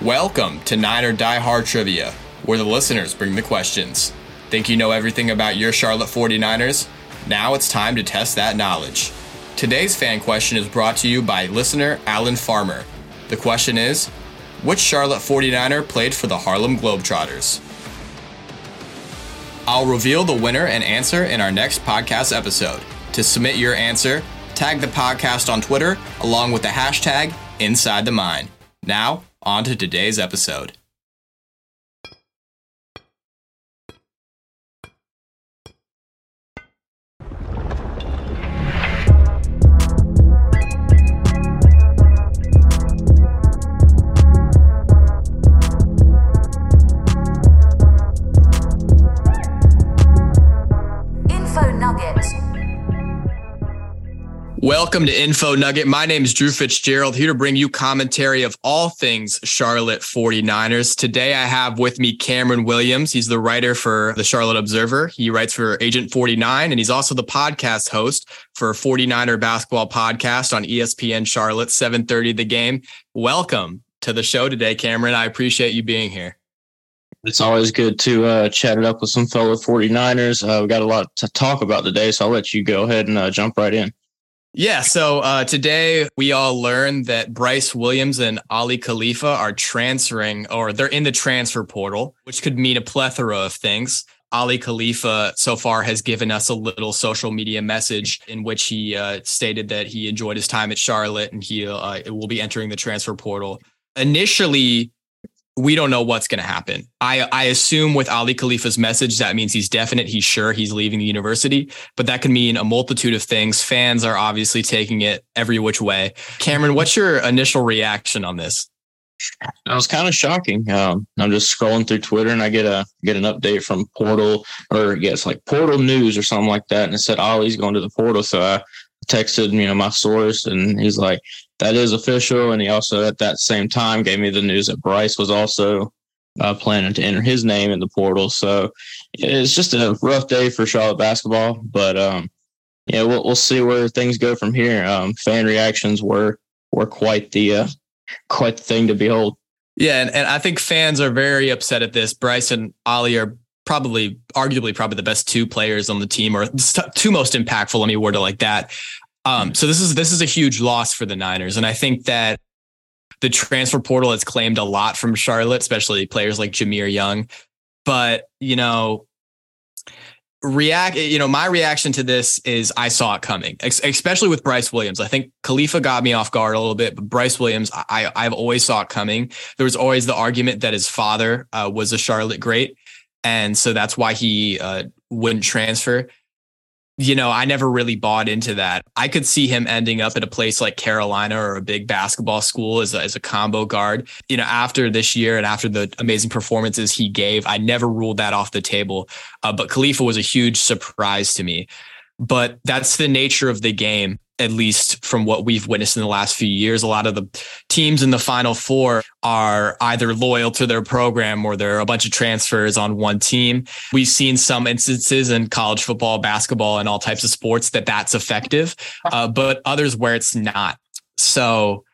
Welcome to Niner Die Hard Trivia, where the listeners bring the questions. Think you know everything about your Charlotte 49ers? Now it's time to test that knowledge. Today's fan question is brought to you by listener Alan Farmer. The question is Which Charlotte 49er played for the Harlem Globetrotters? I'll reveal the winner and answer in our next podcast episode. To submit your answer, tag the podcast on Twitter along with the hashtag Inside the Mine. Now, on to today's episode. Welcome to Info Nugget. My name is Drew Fitzgerald, here to bring you commentary of all things Charlotte 49ers. Today I have with me Cameron Williams. He's the writer for the Charlotte Observer. He writes for Agent 49, and he's also the podcast host for 49er Basketball Podcast on ESPN Charlotte, 730 The Game. Welcome to the show today, Cameron. I appreciate you being here. It's always good to uh, chat it up with some fellow 49ers. Uh, we got a lot to talk about today, so I'll let you go ahead and uh, jump right in. Yeah. So uh, today we all learned that Brice Williams and Aly Khalifa are transferring or they're in the transfer portal, which could mean a plethora of things. Aly Khalifa so far has given us a little social media message in which he uh, stated that he enjoyed his time at Charlotte and he uh, will be entering the transfer portal. Initially, we don't know what's going to happen. I, I assume with Aly Khalifa's message, that means he's definite. He's sure he's leaving the university, but that can mean a multitude of things. Fans are obviously taking it every which way. Cameron, what's your initial reaction on this? That was kind of shocking. Um, I'm just scrolling through Twitter and I get a get an update from Portal or yeah, like Portal News or something like that, and it said Ollie's going to the portal. So I texted you know my source, and he's like, "That is official." And he also at that same time gave me the news that Brice was also uh, planning to enter his name in the portal. So it's just a rough day for Charlotte basketball, but um, yeah, we'll we'll see where things go from here. Um, fan reactions were were quite the uh, quite the thing to behold. Yeah, and, and I think fans are very upset at this. Brice and Aly are probably, arguably, probably the best two players on the team, or two most impactful. Let me word it like that. Um, so this is this is a huge loss for the Niners, and I think that the transfer portal has claimed a lot from Charlotte, especially players like Jahmir Young. But you know, react. You know, my reaction to this is I saw it coming, especially with Brice Williams. I think Khalifa got me off guard a little bit, but Brice Williams, I I've always saw it coming. There was always the argument that his father uh, was a Charlotte great, and so that's why he uh, wouldn't transfer you know, I never really bought into that. I could see him ending up at a place like Carolina or a big basketball school as a, as a combo guard. You know, after this year and after the amazing performances he gave, I never ruled that off the table. Uh, but Khalifa was a huge surprise to me. But that's the nature of the game, at least from what we've witnessed in the last few years. A lot of the teams in the Final Four are either loyal to their program or there are a bunch of transfers on one team. We've seen some instances in college football, basketball, and all types of sports that that's effective, uh, but others where it's not. So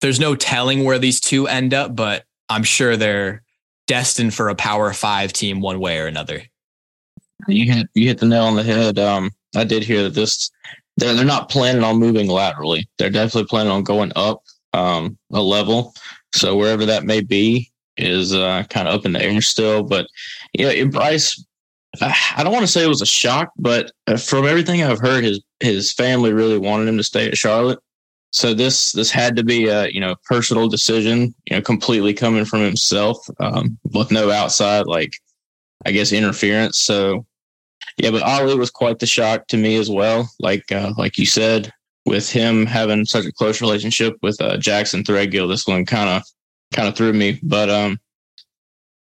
there's no telling where these two end up, but I'm sure they're destined for a Power Five team one way or another. You hit you hit the nail on the head. Um, I did hear that this they're they're not planning on moving laterally. They're definitely planning on going up um, a level. So wherever that may be is uh, kind of up in the air still. But yeah, Brice, I don't want to say it was a shock, but uh, from everything I've heard, his his family really wanted him to stay at Charlotte. So this this had to be a you know personal decision, you know, completely coming from himself, um, with no outside like I guess interference. So yeah, but Aly was quite the shock to me as well. Like uh, like you said, with him having such a close relationship with uh, Jackson Threadgill, this one kind of kind of threw me. But um,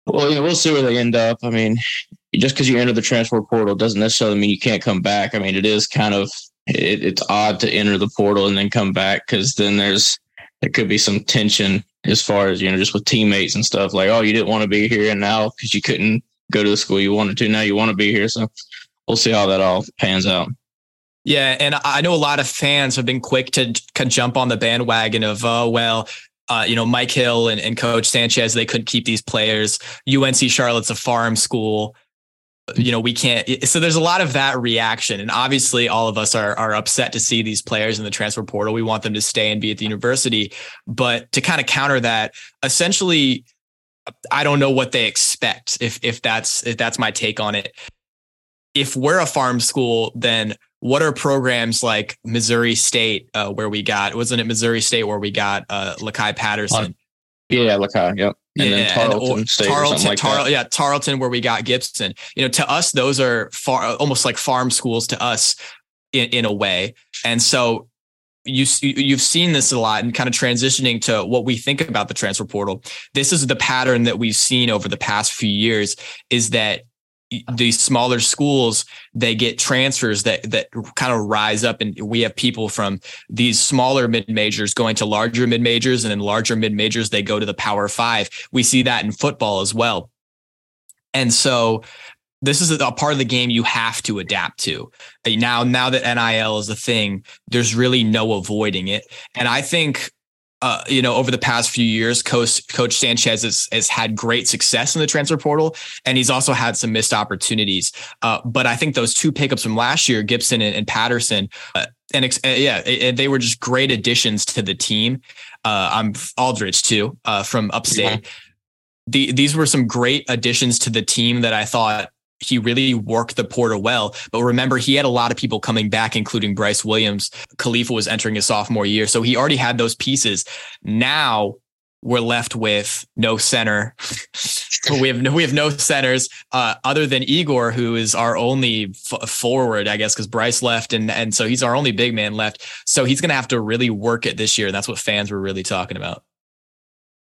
well, know, we'll see where they end up. I mean, just because you enter the transfer portal doesn't necessarily mean you can't come back. I mean, it is kind of it, it's odd to enter the portal and then come back because then there's there could be some tension as far as you know just with teammates and stuff like oh you didn't want to be here and now because you couldn't go to the school you wanted to now you want to be here so we'll see how that all pans out Yeah, and I know a lot of fans have been quick to, to jump on the bandwagon of, oh well, uh, you know, Mike Hill and, and Coach Sanchez, they couldn't keep these players. UNC Charlotte's a farm school. You know, we can't. So there's a lot of that reaction. And obviously, all of us are, are upset to see these players in the transfer portal. We want them to stay and be at the university. But to kind of counter that, essentially, I don't know what they expect if if that's if that's my take on it. If we're a farm school, then what are programs like Missouri State, uh, where we got wasn't it Missouri State where we got uh, Lu'Cye Patterson? Yeah, Lu'Cye. Yep. And yeah, then Tarleton and, State Tarleton, like yeah, Tarleton where we got Gibson. You know, to us, those are far almost like farm schools to us in, in a way. And so you you've seen this a lot and kind of transitioning to what we think about the transfer portal. This is the pattern that we've seen over the past few years is that these smaller schools they get transfers that that kind of rise up and we have people from these smaller mid majors going to larger mid majors and in larger mid majors they go to the power 5 we see that in football as well and so this is a part of the game you have to adapt to now now that nil is a thing there's really no avoiding it and i think uh, you know, over the past few years, Coach Coach Sanchez has, has had great success in the transfer portal, and he's also had some missed opportunities. Uh, but I think those two pickups from last year, Gibson and, and Patterson, uh, and uh, yeah, it, they were just great additions to the team. Uh, I'm Aldridge too, uh, from upstate. Mm-hmm. The, these were some great additions to the team that I thought he really worked the portal well. But remember, he had a lot of people coming back, including Brice Williams. Khalifa was entering his sophomore year. So he already had those pieces. Now we're left with no center. we have no, we have no centers uh, other than Igor, who is our only f- forward, I guess, because Brice left, and and so he's our only big man left. So he's going to have to really work it this year. And that's what fans were really talking about.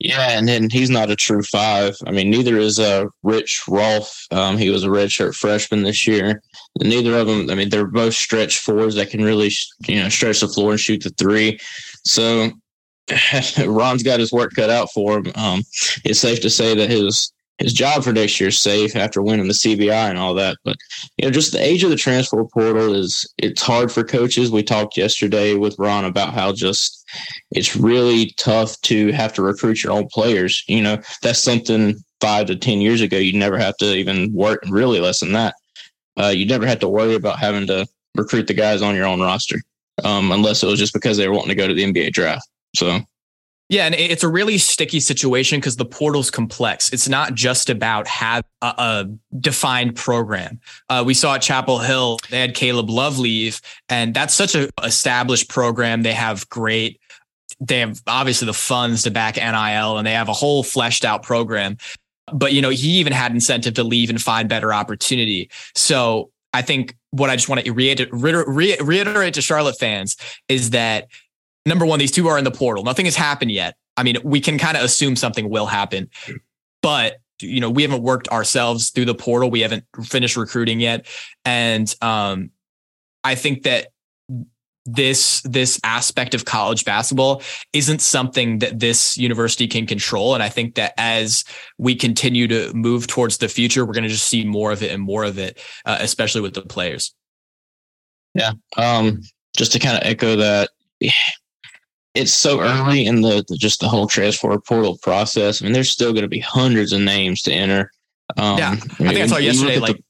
Yeah, and then he's not a true five. I mean, neither is uh, Rich Rolfe. Um, he was a redshirt freshman this year. And neither of them. I mean, they're both stretch fours that can really, you know, stretch the floor and shoot the three. So Ron's got his work cut out for him. Um, it's safe to say that his his job for next year is safe after winning the CBI and all that. But you know, just the age of the transfer portal is it's hard for coaches. We talked yesterday with Ron about how just it's really tough to have to recruit your own players. You know, that's something five to ten years ago you never have to even work. Really less than that, uh, you never had to worry about having to recruit the guys on your own roster, um, unless it was just because they were wanting to go to the NBA draft. So yeah, and it's a really sticky situation because the portal's complex. It's not just about have a, a defined program. Uh, we saw at Chapel Hill they had Caleb Love leave, and that's such a established program. They have great. They have obviously the funds to back NIL, and they have a whole fleshed out program. But you know, he even had incentive to leave and find better opportunity. So I think what I just want to reiterate, reiterate to Charlotte fans is that number one, these two are in the portal. Nothing has happened yet. I mean, we can kind of assume something will happen, but you know, we haven't worked ourselves through the portal. We haven't finished recruiting yet, and um, I think that this this aspect of college basketball isn't something that this university can control and i think that as we continue to move towards the future we're going to just see more of it and more of it uh, especially with the players yeah um just to kind of echo that it's so early in the, the, just the whole transfer portal process. I mean, there's still going to be hundreds of names to enter. Um, yeah, I, mean, I think I saw yesterday like. The,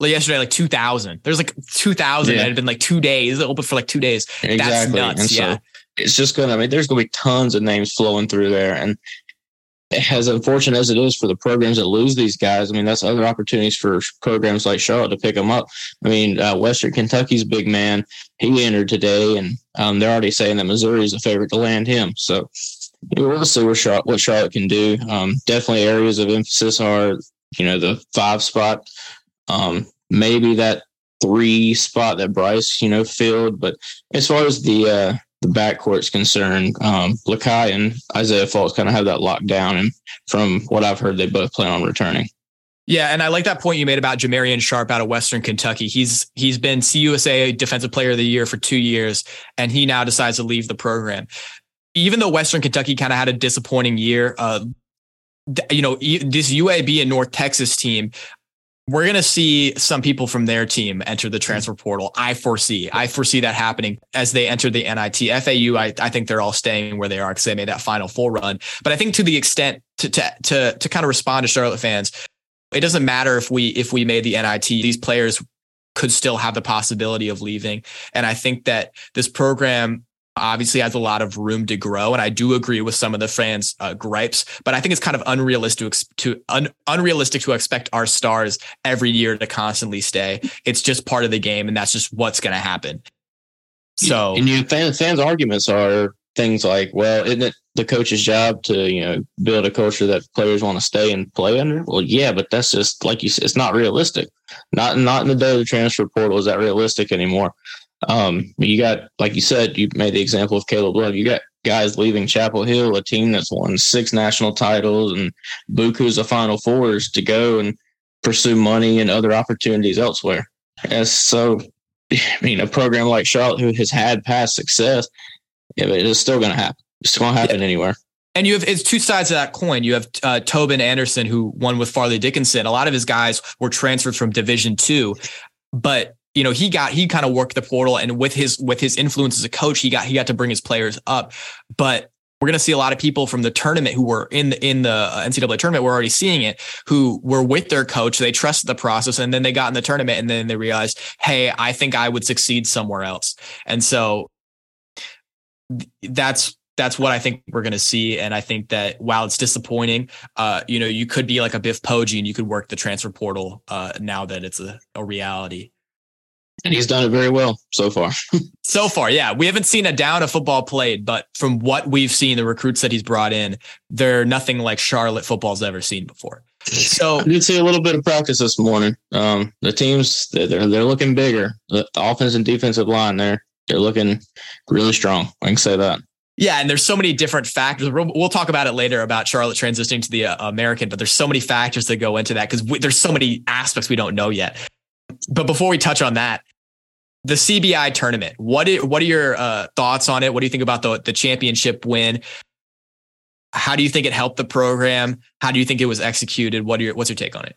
like yesterday, like two thousand. There's like two thousand yeah. that had been like two days open for like two days. Exactly. That's nuts. Yeah, it's just gonna. I mean, there's gonna be tons of names flowing through there, and as unfortunate as it is for the programs that lose these guys, I mean, that's other opportunities for programs like Charlotte to pick them up. I mean, uh, Western Kentucky's big man, he entered today, and um, they're already saying that Missouri is a favorite to land him. So we'll see what Charlotte, what Charlotte can do. Um, definitely areas of emphasis are, you know, the five spot, um, maybe that three spot that Brice, you know, filled. But as far as the, uh, the backcourt's concerned, um, Lu'Cye and Isaiah Folkes kind of have that locked down. And from what I've heard, they both plan on returning. Yeah, and I like that point you made about Jamarion Sharp out of Western Kentucky. He's he's been CUSA Defensive Player of the Year for two years, and he now decides to leave the program. Even though Western Kentucky kind of had a disappointing year, uh, you know, this UAB and North Texas team we're going to see some people from their team enter the transfer mm. portal. I foresee, I foresee that happening as they enter the NIT. FAU, I, I think they're all staying where they are because they made that final full run. But I think to the extent to, to, to, to kind of respond to Charlotte fans, it doesn't matter if we, if we made the NIT, these players could still have the possibility of leaving. And I think that this program obviously has a lot of room to grow. And I do agree with some of the fans' uh, gripes, but I think it's kind of unrealistic to, un, unrealistic to expect our stars every year to constantly stay. It's just part of the game, and that's just what's going to happen. So, and you fans, fans' arguments are things like, well, isn't it the coach's job to you know build a culture that players want to stay and play under? Well, yeah, but that's just like you said, it's not realistic. Not not in the day of the transfer portal is that realistic anymore. Um, you got, like you said, you made the example of Caleb Love. You got guys leaving Chapel Hill, a team that's won six national titles and buku's a Final Fours to go and pursue money and other opportunities elsewhere. And so, I mean, a program like Charlotte, who has had past success, yeah, it is still going to happen. It's going to happen yeah. anywhere. And you have it's two sides of that coin. You have uh, Tobin Anderson, who won with Fairleigh Dickinson. A lot of his guys were transferred from Division Two, but you know he got he kind of worked the portal and with his with his influence as a coach he got he got to bring his players up but we're going to see a lot of people from the tournament who were in the in the uh, NCAA tournament. We're already seeing it. Who were with their coach, they trusted the process, and then they got in the tournament, and then they realized, hey, I think I would succeed somewhere else. And so that's that's what I think we're going to see. And I think that while it's disappointing, uh, you know, you could be like a Biff Poggi and you could work the transfer portal uh, now that it's a, a reality. And he's done it very well so far. so far, yeah. We haven't seen a down of football played, but from what we've seen, the recruits that he's brought in, they're nothing like Charlotte football's ever seen before. So I did see a little bit of practice this morning. Um, the teams they're they're looking bigger. The, offense and defensive line they're they're looking really strong. I can say that. Yeah, and there's so many different factors. We'll, we'll talk about it later about Charlotte transitioning to the uh, American, but there's so many factors that go into that because there's so many aspects we don't know yet. But before we touch on that, the CBI tournament. What are, what are your uh, thoughts on it? What do you think about the the championship win? How do you think it helped the program? How do you think it was executed? What are your what's your take on it?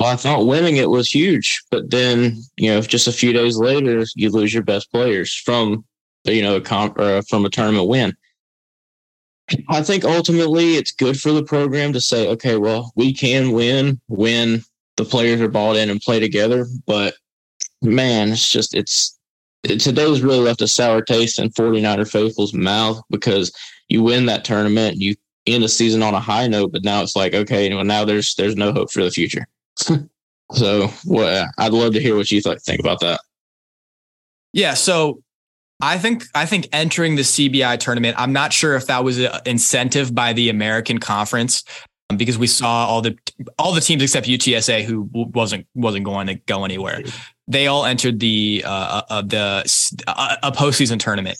Well, I thought winning it was huge, but then you know, just a few days later, you lose your best players from you know a comp from a tournament win. I think ultimately it's good for the program to say, okay, well, we can win when the players are bought in and play together, but man, it's just it's it, today's really left a sour taste in 49er faithful's mouth because you win that tournament, you end the season on a high note, but now it's like okay, well now there's there's no hope for the future. so, well, I'd love to hear what you th- think about that. Yeah, so I think I think entering the CBI tournament, I'm not sure if that was an incentive by the American Conference um, because we saw all the all the teams except UTSA who wasn't wasn't going to go anywhere. They all entered the uh, uh, the uh, a postseason tournament.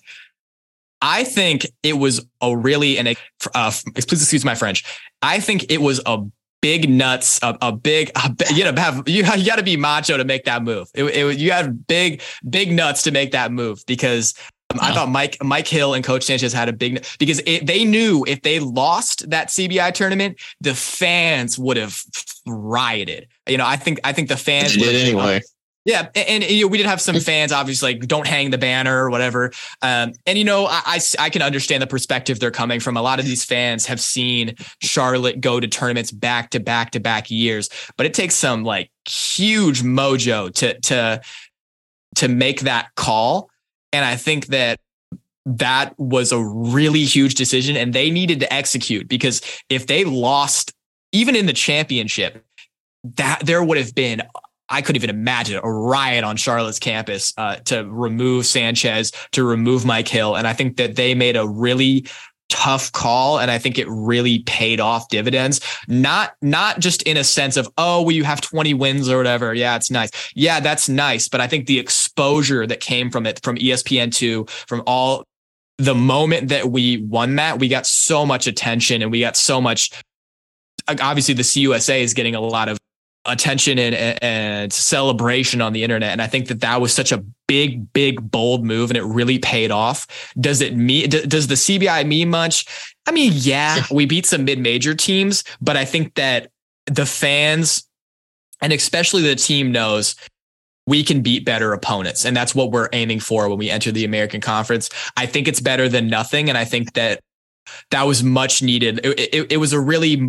I think it was a really and uh, please excuse my French. I think it was a big nuts, a, a big, a, you know, have you, you got to be macho to make that move. It, it, you have big, big nuts to make that move because um, I thought Mike Mike Hill and Coach Sanchez had a big because it, they knew if they lost that CBI tournament, the fans would have rioted. You know, I think I think the fans did anyway. Yeah, and, and, you know, we did have some fans, obviously, like don't hang the banner or whatever. Um, and you know, I, I, I can understand the perspective they're coming from. A lot of these fans have seen Charlotte go to tournaments back to back to back years, but it takes some like huge mojo to to to make that call. And I think that that was a really huge decision and they needed to execute because if they lost even in the championship, that there would have been I couldn't even imagine a riot on Charlotte's campus uh, to remove Sanchez, to remove Mike Hill. And I think that they made a really tough call and i think it really paid off dividends. Not not just in a sense of oh well you have 20 wins or whatever. Yeah it's nice. Yeah that's nice. But i think the exposure that came from it from espn2 from all the moment that we won that we got so much attention and we got so much obviously the cusa is getting a lot of attention and, and celebration on the internet. And I think that that was such a big, big, bold move and it really paid off. Does it mean, does the CBI mean much? I mean, yeah, we beat some mid major teams, but I think that the fans And especially the team knows we can beat better opponents. And that's what we're aiming for when we enter the American Conference. I think it's better than nothing. And I think that that was much needed. It, it, it was a really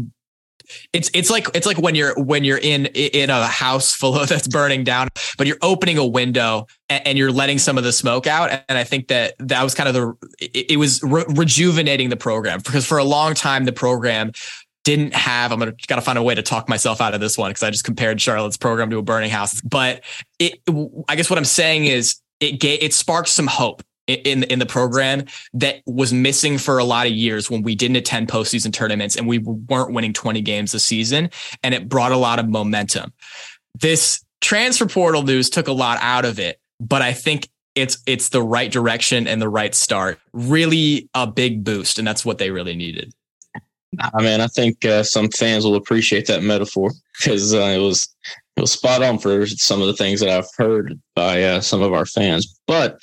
it's it's like it's like when you're when you're in in a house full of that's burning down but you're opening a window and, and, you're letting some of the smoke out. And i think that that was kind of the it, it was re- rejuvenating the program because for a long time the program didn't have i'm gonna gotta find a way to talk myself out of this one because i just compared charlotte's program to a burning house. But it i guess what i'm saying is it gave it sparked some hope in in the program that was missing for a lot of years when we didn't attend postseason tournaments and we weren't winning 20 games a season, and it brought a lot of momentum. This transfer portal news took a lot out of it, but I think it's it's the right direction and the right start. Really a big boost, and that's what they really needed. I mean, I think uh, some fans will appreciate that metaphor because uh, it was it was spot on for some of the things that I've heard by uh, some of our fans. But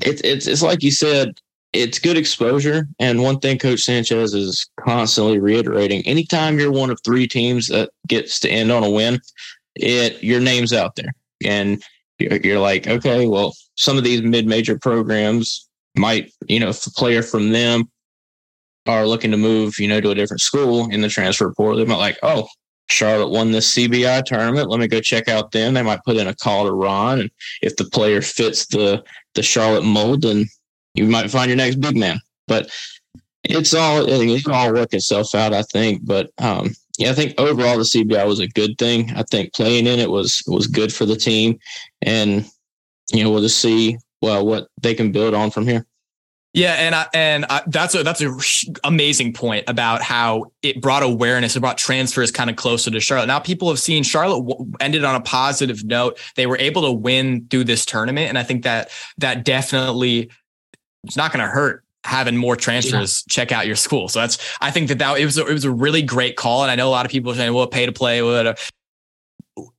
it's it's it's like you said, it's good exposure. And one thing Coach Sanchez is constantly reiterating: anytime you're one of three teams that gets to end on a win, it your name's out there, and you're, you're like, okay, well, some of these mid-major programs might, you know, if a player from them are looking to move, you know, to a different school in the transfer portal, they might like, oh, Charlotte won this CBI tournament. Let me go check out them. They might put in a call to Ron, and if the player fits the the Charlotte mold, then you might find your next big man. But it's all it can all work itself out, I think. But um, yeah, I think overall the CBI was a good thing. I think playing in it was was good for the team, and you know we'll just see well what they can build on from here. Yeah, and I, and I, that's a that's a amazing point about how it brought awareness. It brought transfers kind of closer to Charlotte. Now people have seen Charlotte w- ended on a positive note. They were able to win through this tournament, and I think that that definitely it's not going to hurt having more transfers yeah. check out your school. So that's I think that that it was a, it was a really great call, and I know a lot of people are saying, "Well, pay to play." Whatever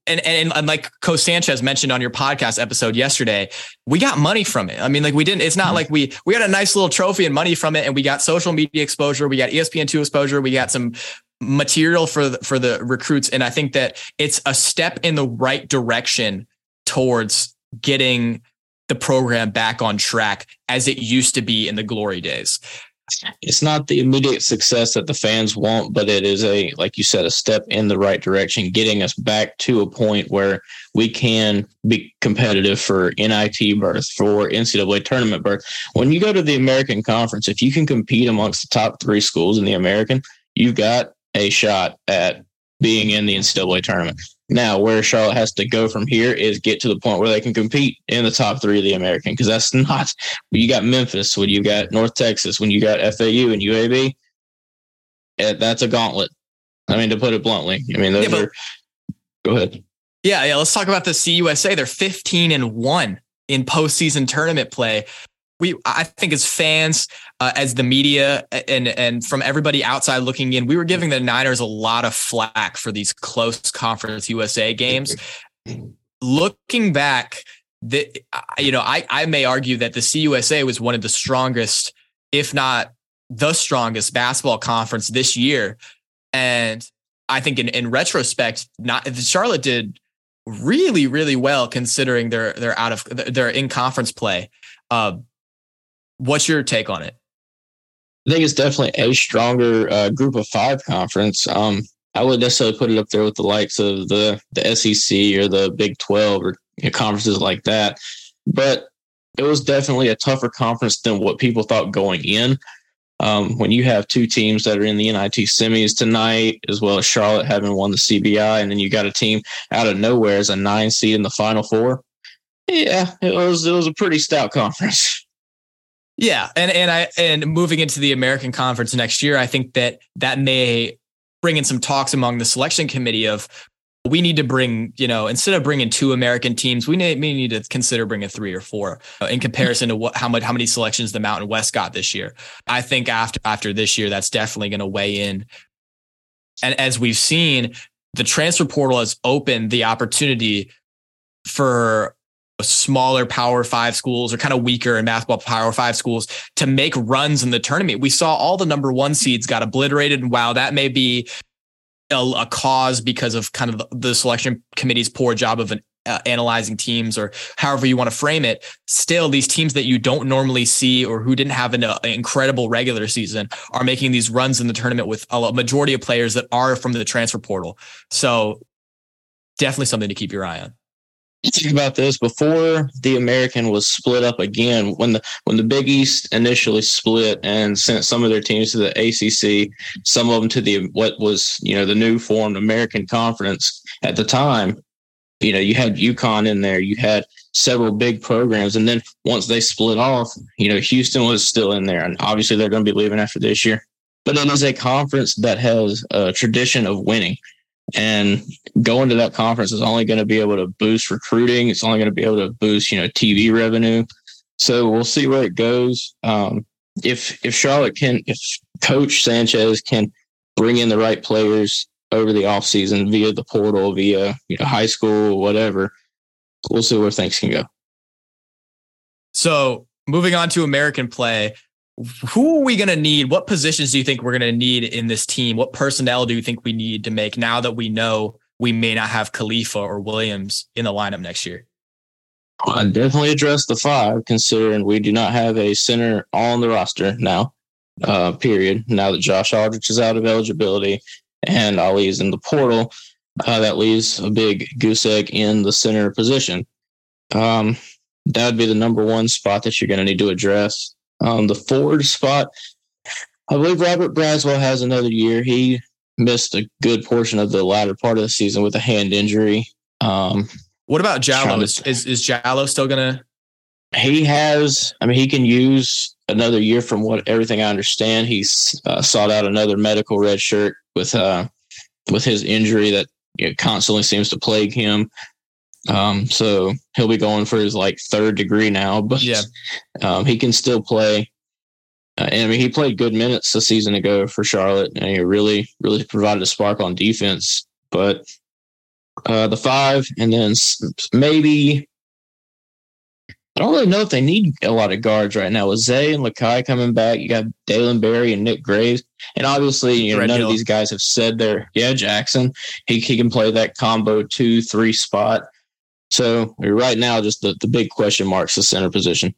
and, and, and like Co Sanchez mentioned on your podcast episode yesterday, we got money from it. I mean, like we didn't, it's not mm-hmm. like we, we got a nice little trophy and money from it. And we got social media exposure. We got ESPN2 exposure. We got some material for the, for the recruits. And I think that it's a step in the right direction towards getting the program back on track as it used to be in the glory days it's not the immediate success that the fans want, but it is a, like you said, a step in the right direction, getting us back to a point where we can be competitive for NIT berth, for NCAA tournament berth. When you go to the American Conference, if you can compete amongst the top three schools in the American, you've got a shot at being in the NCAA tournament. Now, where Charlotte has to go from here is get to the point where they can compete in the top three of the American, because that's not you got Memphis, when you got North Texas, when you got FAU and UAB. Eh, that's a gauntlet. I mean, to put it bluntly, I mean, those yeah, but, are. Go ahead. Yeah, yeah. Let's talk about the CUSA. They're 15 and one in postseason tournament play we I think as fans, uh, as the media, and and from everybody outside looking in, we were giving the Niners a lot of flack for these close Conference USA games. Looking back, the you know I I may argue that the CUSA was one of the strongest, if not the strongest basketball conference this year, and I think in in retrospect, not Charlotte did really really well considering they're they're out of they're in conference play. Uh, What's your take on it? I think it's definitely a stronger uh, group of five conference. Um, I would necessarily put it up there with the likes of the the SEC or the Big Twelve or you know, conferences like that. But it was definitely a tougher conference than what people thought going in. Um, when you have two teams that are in the NIT semis tonight, as well as Charlotte having won the CBI, and then you got a team out of nowhere as a nine seed in the Final Four. Yeah, it was it was a pretty stout conference. Yeah, and and I and moving into the American Conference next year, I think that that may bring in some talks among the selection committee of we need to bring, you know, instead of bringing two American teams, we may, may need to consider bringing three or four uh, in comparison to what how much how many selections the Mountain West got this year. I think after after this year, that's definitely going to weigh in. And as we've seen, the transfer portal has opened the opportunity for smaller power five schools or kind of weaker in basketball power five schools to make runs in the tournament. We saw all the number one seeds got obliterated. And wow, that may be a, a cause because of kind of the selection committee's poor job of an, uh, analyzing teams or however you want to frame it, still these teams that you don't normally see or who didn't have an, uh, incredible regular season are making these runs in the tournament with a majority of players that are from the transfer portal. So definitely something to keep your eye on think about this before the American was split up again when the when the Big East initially split and sent some of their teams to the ACC, some of them to the what was you know the new formed American Conference at the time. You know, you had UConn in there, you had several big programs, and then once they split off, you know, Houston was still in there, and obviously they're going to be leaving after this year. But it is a conference that has a tradition of winning. And going to that conference is only going to be able to boost recruiting. It's only going to be able to boost, you know, TV revenue. So we'll see where it goes. Um, if if Charlotte can, if Coach Sanchez can bring in the right players over the offseason via the portal, via you know high school, whatever, we'll see where things can go. So moving on to American play, who are we going to need? What positions do you think we're going to need in this team? What personnel do you think we need to make now that we know we may not have Khalifa or Williams in the lineup next year? I definitely address the five, considering we do not have a center on the roster now. Uh, period. Now that Josh Aldrich is out of eligibility and Aly is in the portal, uh, that leaves a big goose egg in the center position. Um, that would be the number one spot that you're going to need to address. Um, the forward spot, I believe Robert Braswell has another year. He missed a good portion of the latter part of the season with a hand injury. Um, what about Jallow? Is, is, is Jallow still gonna? He has. I mean, he can use another year from what everything I understand. He's uh, sought out another medical red shirt with uh, with his injury that you know, constantly seems to plague him. Um, so he'll be going for his like third degree now, but yeah. um, he can still play. Uh, and I mean, he played good minutes a season ago for Charlotte, and he really, really provided a spark on defense. But uh, the five, and then maybe I don't really know if they need a lot of guards right now. With Zay and Lu'Cye coming back, you got Dalen Berry and Nik Graves, and obviously, you know, none Hill. of these guys have said they're yeah Jackson. He he can play that combo two three spot. So right now, just the, the big question marks the center position.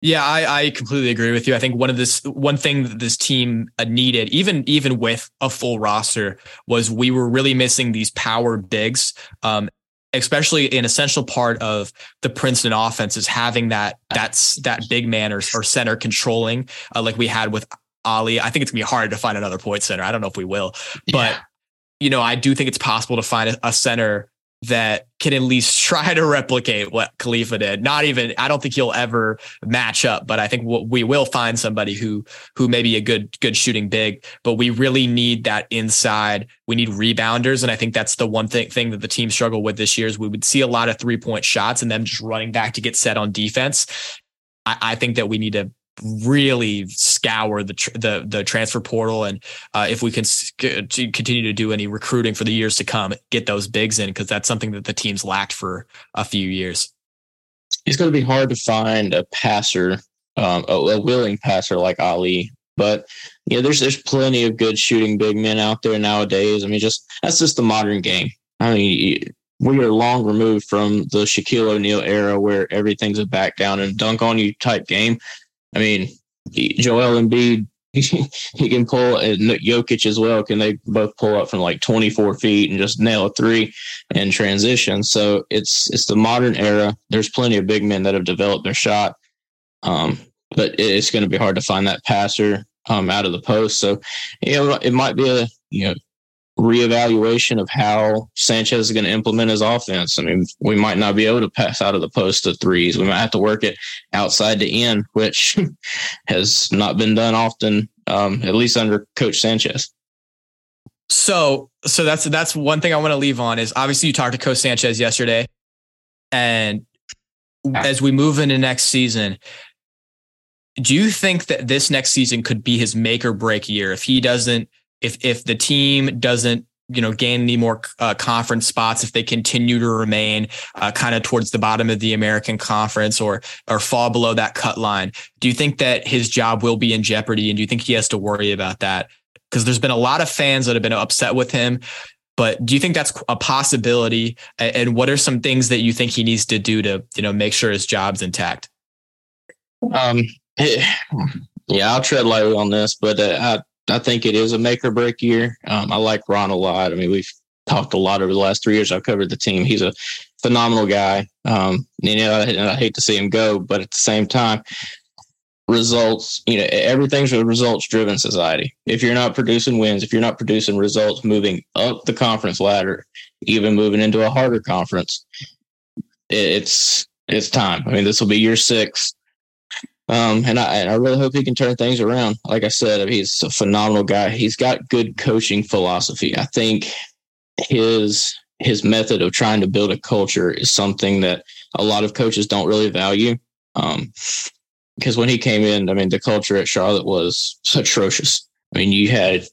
Yeah, I, I completely agree with you. I think one of this one thing that this team uh, needed, even even with a full roster, was we were really missing these power bigs. Um, especially an essential part of the Princeton offense is having that that's that big man or, or center controlling, uh, like we had with Aly. I think it's gonna be hard to find another point center. I don't know if we will, but yeah. you know, I do think it's possible to find a, a center that can at least try to replicate what Khalifa did. Not even, I don't think he'll ever match up, but I think we will find somebody who who may be a good good shooting big. But we really need that inside. We need rebounders, and I think that's the one thing thing that the team struggled with this year is we would see a lot of three point shots and them just running back to get set on defense. I, I think that we need to really scour the tr- the the transfer portal, and uh, if we can to continue to do any recruiting for the years to come, get those bigs in because that's something that the team's lacked for a few years. It's going to be hard to find a passer, um, a, a willing passer like Aly, but yeah, there's there's plenty of good shooting big men out there nowadays. I mean, just that's just the modern game. I mean, we are long removed from the Shaquille O'Neal era where everything's a back down and dunk on you type game. I mean, Joel Embiid, he, can pull, and Jokic as well. Can they both pull up from like 24 feet and just nail a three and transition? So it's it's the modern era. There's plenty of big men that have developed their shot, um, but it's going to be hard to find that passer um, out of the post. So, you know, it might be a you know reevaluation of how Sanchez is going to implement his offense. I mean, we might not be able to pass out of the post to threes. We might have to work it outside to in, which has not been done often, um, at least under Coach Sanchez. So, so that's that's one thing I want to leave on is obviously you talked to Coach Sanchez yesterday, and as we move into next season, do you think that this next season could be his make or break year if he doesn't if if the team doesn't you know gain any more uh, conference spots if they continue to remain uh, kind of towards the bottom of the American Conference or or fall below that cut line. Do you think that his job will be in jeopardy, and do you think he has to worry about that Because there's been a lot of fans that have been upset with him. But do you think that's a possibility? And what are some things that you think he needs to do to, you know, make sure his job's intact? Um, yeah, I'll tread lightly on this, but uh, I I think it is a make or break year. Um, I like Ron a lot. I mean, we've talked a lot over the last three years. I've covered the team. He's a phenomenal guy. Um, you know, I, I hate to see him go, but at the same time, results, you know, everything's a results driven society. If you're not producing wins, if you're not producing results moving up the conference ladder, even moving into a harder conference, it's it's time. I mean, this will be year six. Um, and I and I really hope he can turn things around. Like I said, he's a phenomenal guy. He's got good coaching philosophy. I think his his method of trying to build a culture is something that a lot of coaches don't really value. Um, because when he came in, I mean, the culture at Charlotte was atrocious. I mean, you had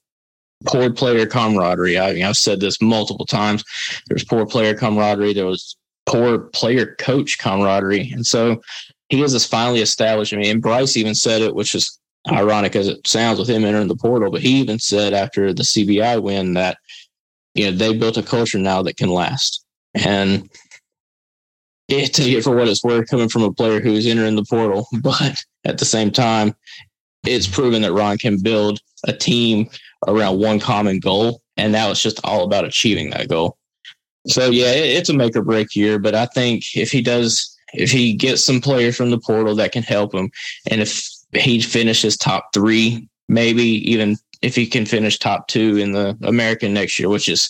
poor player camaraderie. I mean, I've said this multiple times. There was poor player camaraderie. There was poor player coach camaraderie. And so he has finally established. I mean, and Brice even said it, which is ironic as it sounds with him entering the portal, but he even said after the CBI win that, you know, they built a culture now that can last. And it, to get for what it's worth coming from a player who's entering the portal, but at the same time, it's proven that Ron can build a team around one common goal. And now it's just all about achieving that goal. So yeah, it's a make or break year, but I think if he does, if he gets some players from the portal that can help him, and if he finishes top three, maybe even if he can finish top two in the American next year, which is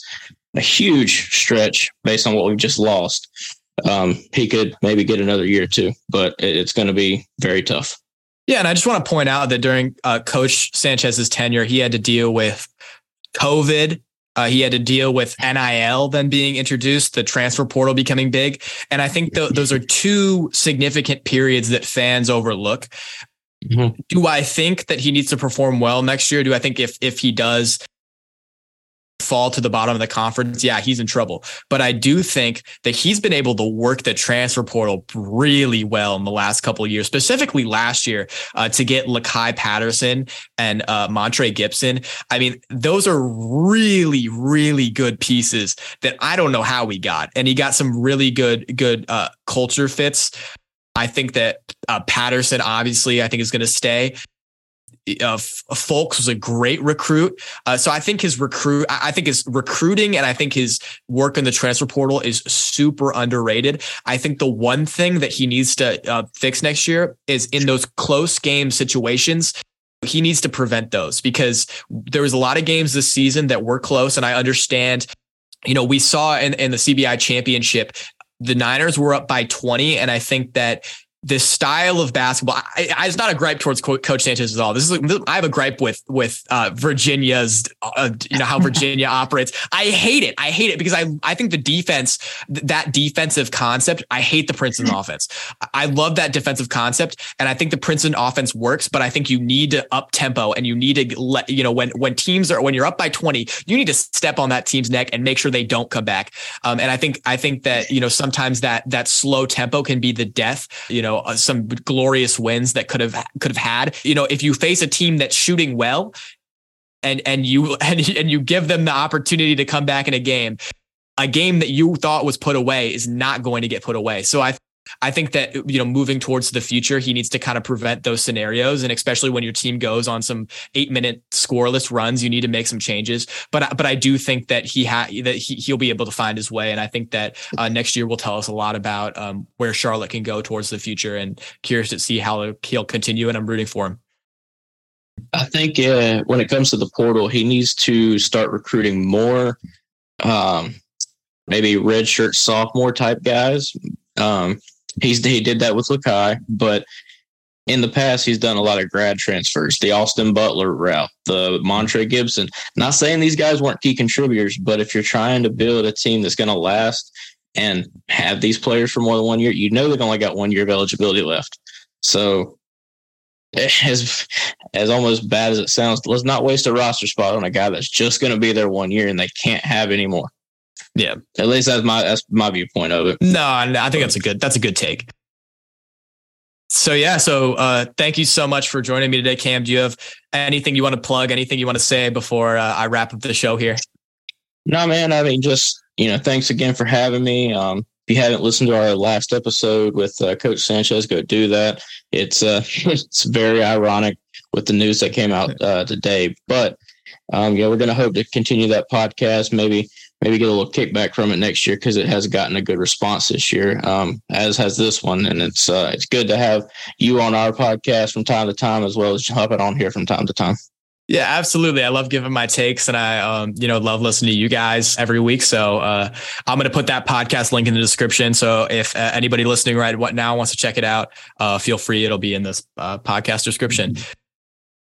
a huge stretch based on what we've just lost, um, he could maybe get another year or two, but it's going to be very tough. Yeah, and I just want to point out that during uh, Coach Sanchez's tenure, he had to deal with COVID. Uh, he had to deal with NIL then being introduced, the transfer portal becoming big, and I think th- those are two significant periods that fans overlook. Mm-hmm. Do I think that he needs to perform well next year? Do I think if if he does, fall to the bottom of the conference, yeah, he's in trouble. But I do think that he's been able to work the transfer portal really well in the last couple of years, specifically last year, uh, to get Lu'Cye Patterson and uh, Montre Gibson. I mean, those are really, really good pieces that I don't know how we got. And he got some really good, good uh, culture fits. I think that uh, Patterson, obviously, I think is going to stay uh, Folkes was a great recruit. Uh, so I think his recruit, I think his recruiting and I think his work in the transfer portal is super underrated. I think the one thing that he needs to uh, fix next year is in those close game situations. He needs to prevent those because there was a lot of games this season that were close, and I understand. You know, we saw in, in the CBI championship, the Niners were up by 20. And I think that this style of basketball. I, I, it's not a gripe towards Coach Sanchez at all. This is I have a gripe with with uh, Virginia's, uh, you know how Virginia operates. I hate it. I hate it because I I think the defense, that defensive concept. I hate the Princeton offense. I love that defensive concept, and I think the Princeton offense works. But I think you need to up tempo and you need to let you know when when teams are when you're up by twenty, you need to step on that team's neck and make sure they don't come back. Um, and I think I think that you know sometimes that that slow tempo can be the death. You know uh, some glorious wins that could have could have had. You know, if you face a team that's shooting well, and and you and and you give them the opportunity to come back in a game, a game that you thought was put away is not going to get put away. So I I think that you know moving towards the future, he needs to kind of prevent those scenarios, and especially when your team goes on some eight minute scoreless runs, you need to make some changes. But but I do think that he ha- that he, he'll be able to find his way, and I think that uh, next year will tell us a lot about um, where Charlotte can go towards the future. And curious to see how he'll continue, and I'm rooting for him. I think uh, when it comes to the portal, he needs to start recruiting more, um, maybe redshirt sophomore type guys. Um, He's he did that with Lu'Cye, but in the past he's done a lot of grad transfers, the Austin Butler route, the Montre Gibson. Not saying these guys weren't key contributors, but if you're trying to build a team that's going to last and have these players for more than one year, you know they've only got one year of eligibility left. So as as almost bad as it sounds, let's not waste a roster spot on a guy that's just going to be there one year and they can't have anymore. Yeah, at least that's my that's my viewpoint of it. No, I think that's a good that's a good take. so yeah, so uh, thank you so much for joining me today, Cam. Do you have anything you want to plug? Anything you want to say before uh, I wrap up the show here? No, man. I mean, just you know, thanks again for having me. Um, if you haven't listened to our last episode with uh, Coach Sanchez, go do that. It's uh, it's very ironic with the news that came out uh, today, but um, yeah, we're going to hope to continue that podcast. Maybe maybe get a little kickback from it next year because it has gotten a good response this year, um, as has this one. And it's uh, it's good to have you on our podcast from time to time, as well as hopping on here from time to time. Yeah, absolutely. I love giving my takes and I, um, you know, love listening to you guys every week. So, uh, I'm going to put that podcast link in the description. So if uh, anybody listening right what now wants to check it out, uh, feel free. It'll be in this uh, podcast description.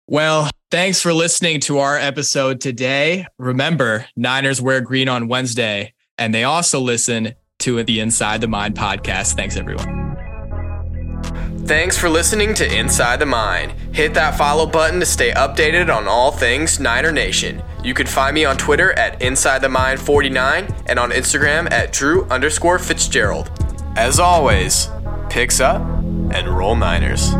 Well, thanks for listening to our episode today. Remember, Niners wear green on Wednesday, and they also listen to the Inside the Mine podcast. Thanks, everyone. Thanks for listening to Inside the Mine. Hit that follow button to stay updated on all things Niner Nation. You can find me on Twitter at Inside the Mine 49 and on Instagram at Drew underscore Fitzgerald. As always, picks up and roll Niners.